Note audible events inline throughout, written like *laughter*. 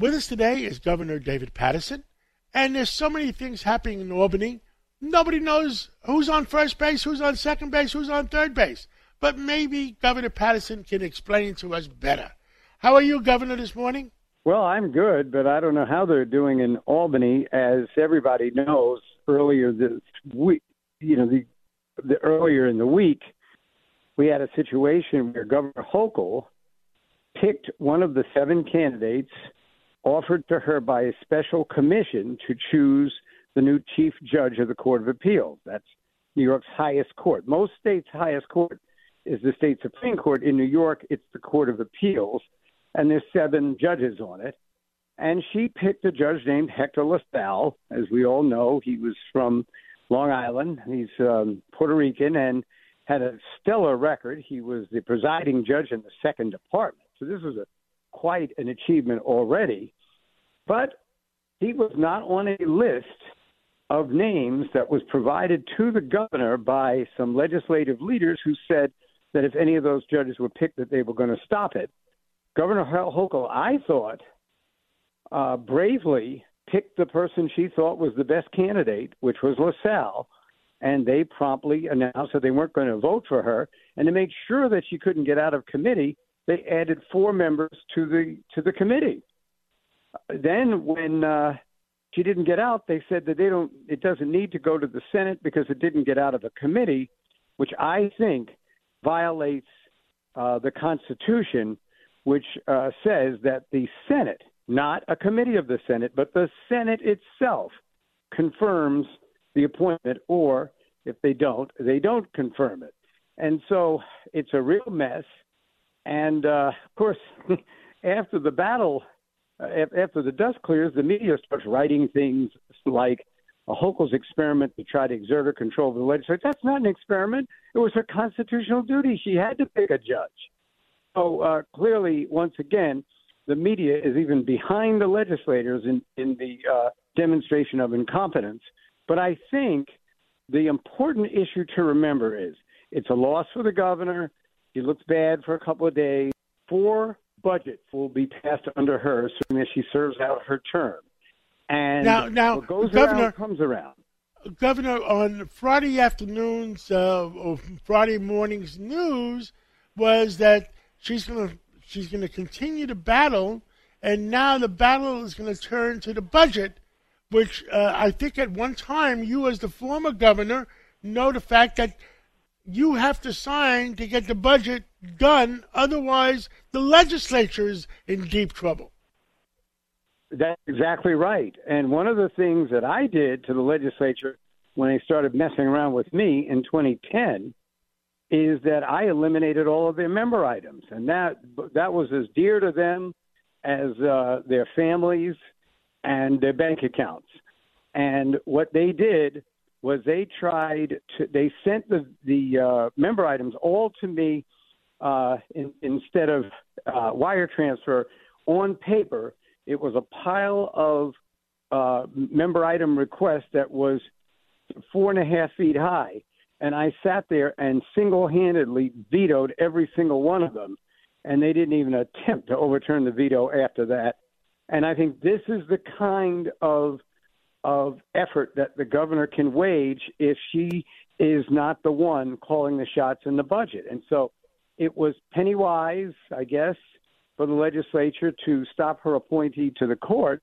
With us today is Governor David Paterson, and there's so many things happening in Albany. Nobody knows who's on first base, who's on second base, who's on third base. But maybe Governor Paterson can explain to us better. How are you, Governor, this morning? Well, I'm good, but I don't know how they're doing in Albany. As everybody knows, earlier this week, you know, the, the earlier in the week, we had a situation where Governor Hochul picked one of the seven candidates offered to her by a special commission to choose the new chief judge of the Court of Appeals. That's New York's highest court. Most states' highest court is the state Supreme Court. In New York, it's the Court of Appeals, and there's seven judges on it. And she picked a judge named Hector LaSalle. As we all know, he was from Long Island. He's um, Puerto Rican and had a stellar record. He was the presiding judge in the second department. So this was a quite an achievement already. But he was not on a list of names that was provided to the governor by some legislative leaders who said that if any of those judges were picked, that they were going to stop it. Governor Hochul, I thought, uh, bravely picked the person she thought was the best candidate, which was LaSalle, and they promptly announced that they weren't going to vote for her. And to make sure that she couldn't get out of committee, they added four members to the to the committee. Then, when uh, she didn't get out, they said that they don't. It doesn't need to go to the Senate because it didn't get out of a committee, which I think violates uh, the Constitution, which uh, says that the Senate, not a committee of the Senate, but the Senate itself, confirms the appointment, or if they don't, they don't confirm it. And so it's a real mess. And uh, of course, *laughs* after the battle, uh, after the dust clears, the media starts writing things like a Hochul's experiment to try to exert her control over the legislature. That's not an experiment. It was her constitutional duty. She had to pick a judge. So uh, clearly, once again, the media is even behind the legislators in, in the uh, demonstration of incompetence. But I think the important issue to remember is it's a loss for the governor. Looks bad for a couple of days. Four budgets will be passed under her as soon as she serves out her term. And now, now, what goes Governor, around comes around. Governor, on Friday afternoons uh, or Friday mornings news was that she's going to she's going to continue to battle, and now the battle is going to turn to the budget, which uh, I think at one time you, as the former governor, know the fact that you have to sign to get the budget done. Otherwise, the legislature is in deep trouble. That's exactly right. And one of the things that I did to the legislature when they started messing around with me in 2010 is that I eliminated all of their member items, and that that was as dear to them as uh, their families and their bank accounts. And what they did was they tried to they sent the the uh, member items all to me uh, in, instead of uh, wire transfer on paper. It was a pile of uh, member item requests that was four and a half feet high, and I sat there and single-handedly vetoed every single one of them, and they didn't even attempt to overturn the veto after that. And I think this is the kind of of effort that the governor can wage if she is not the one calling the shots in the budget. And so it was penny wise, I guess, for the legislature to stop her appointee to the court.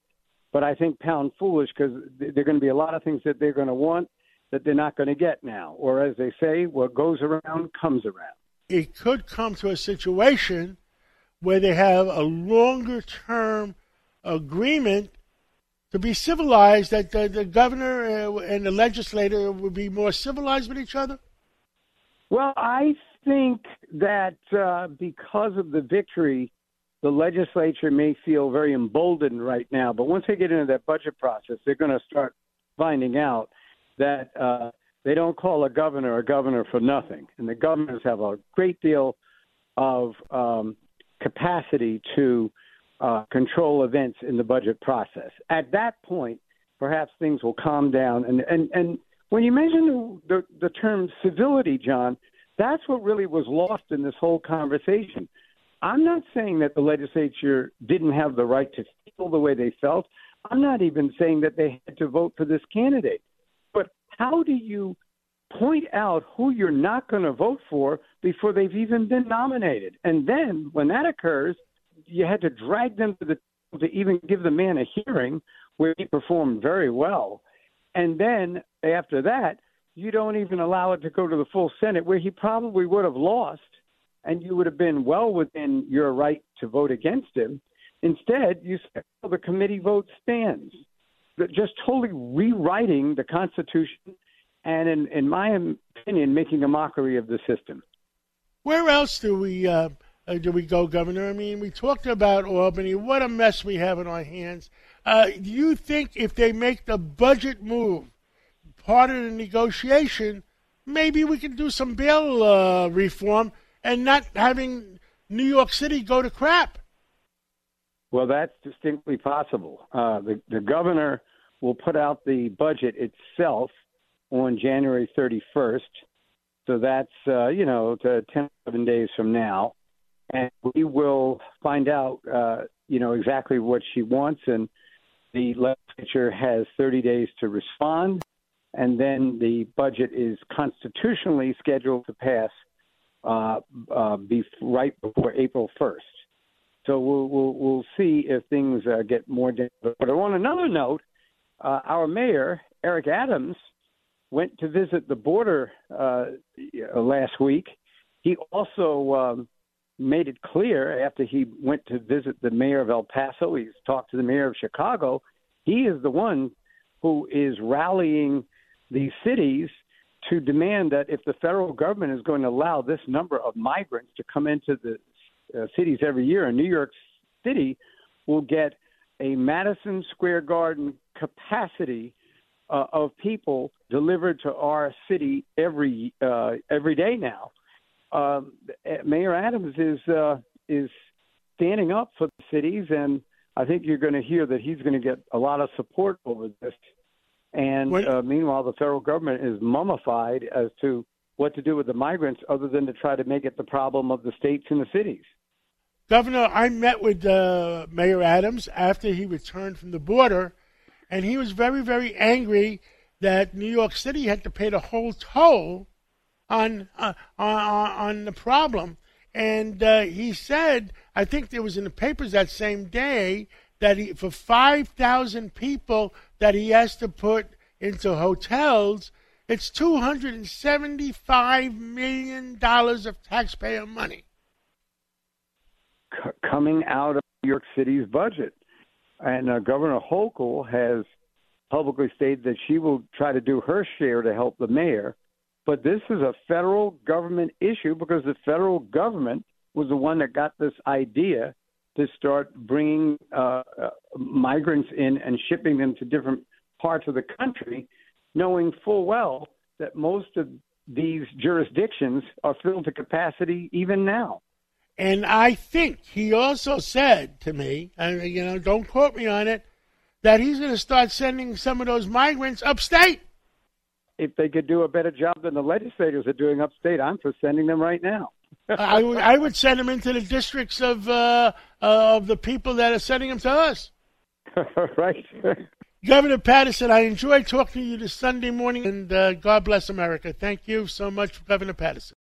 But I think pound foolish because there are going to be a lot of things that they're going to want that they're not going to get now. Or as they say, what goes around comes around. It could come to a situation where they have a longer term agreement to be civilized, that the, the governor uh, and the legislator would be more civilized with each other? Well, I think that uh, because of the victory, the legislature may feel very emboldened right now. But once they get into that budget process, they're going to start finding out that uh, they don't call a governor a governor for nothing. And the governors have a great deal of um, capacity to uh, control events in the budget process. At that point, perhaps things will calm down. And and and when you mention the, the, the term civility, John, that's what really was lost in this whole conversation. I'm not saying that the legislature didn't have the right to feel the way they felt. I'm not even saying that they had to vote for this candidate. But how do you point out who you're not going to vote for before they've even been nominated? And then when that occurs, you had to drag them to the to even give the man a hearing where he performed very well. And then after that, you don't even allow it to go to the full Senate where he probably would have lost and you would have been well within your right to vote against him. Instead, you say, well, the committee vote stands. Just totally rewriting the Constitution and, in, in my opinion, making a mockery of the system. Where else do we uh, uh, do we go, Governor? I mean, we talked about Albany. What a mess we have in our hands. Uh, do you think if they make the budget move part of the negotiation, maybe we can do some bail uh, reform and not having New York City go to crap? Well, that's distinctly possible. Uh, the, the governor will put out the budget itself on January 31st. So that's, uh, you know, 10, 11 days from now. And we will find out, uh, you know, exactly what she wants. And the legislature has 30 days to respond. And then the budget is constitutionally scheduled to pass uh, uh, be right before April 1st. So we'll we'll, we'll see if things uh, get more difficult. But on another note, uh, our mayor Eric Adams went to visit the border uh, last week. He also um, made it clear after he went to visit the mayor of El Paso. He's talked to the mayor of Chicago. He is the one who is rallying these cities to demand that if the federal government is going to allow this number of migrants to come into the uh, cities every year, and New York City will get a Madison Square Garden capacity uh, of people delivered to our city every uh, every day now. Um, Mayor Adams is uh, is standing up for the cities, and I think you're going to hear that he's going to get a lot of support over this. And uh, meanwhile, the federal government is mummified as to what to do with the migrants, other than to try to make it the problem of the states and the cities. Governor, I met with uh, Mayor Adams after he returned from the border, and he was very, very angry that New York City had to pay the whole toll on uh, on, the problem. And uh, he said, I think there was in the papers that same day that he, for 5,000 people that he has to put into hotels, it's $275 million of taxpayer money. C- coming out of New York City's budget. And uh, Governor Hochul has publicly stated that she will try to do her share to help the mayor. But this is a federal government issue because the federal government was the one that got this idea to start bringing uh, uh, migrants in and shipping them to different parts of the country, knowing full well that most of these jurisdictions are filled to capacity even now. And I think he also said to me, and you know, don't quote me on it, that he's going to start sending some of those migrants upstate. If they could do a better job than the legislators are doing upstate, I'm for sending them right now. *laughs* I would send them into the districts of uh, of the people that are sending them to us. *laughs* right. Governor Paterson, I enjoyed talking to you this Sunday morning, and uh, God bless America. Thank you so much, Governor Paterson.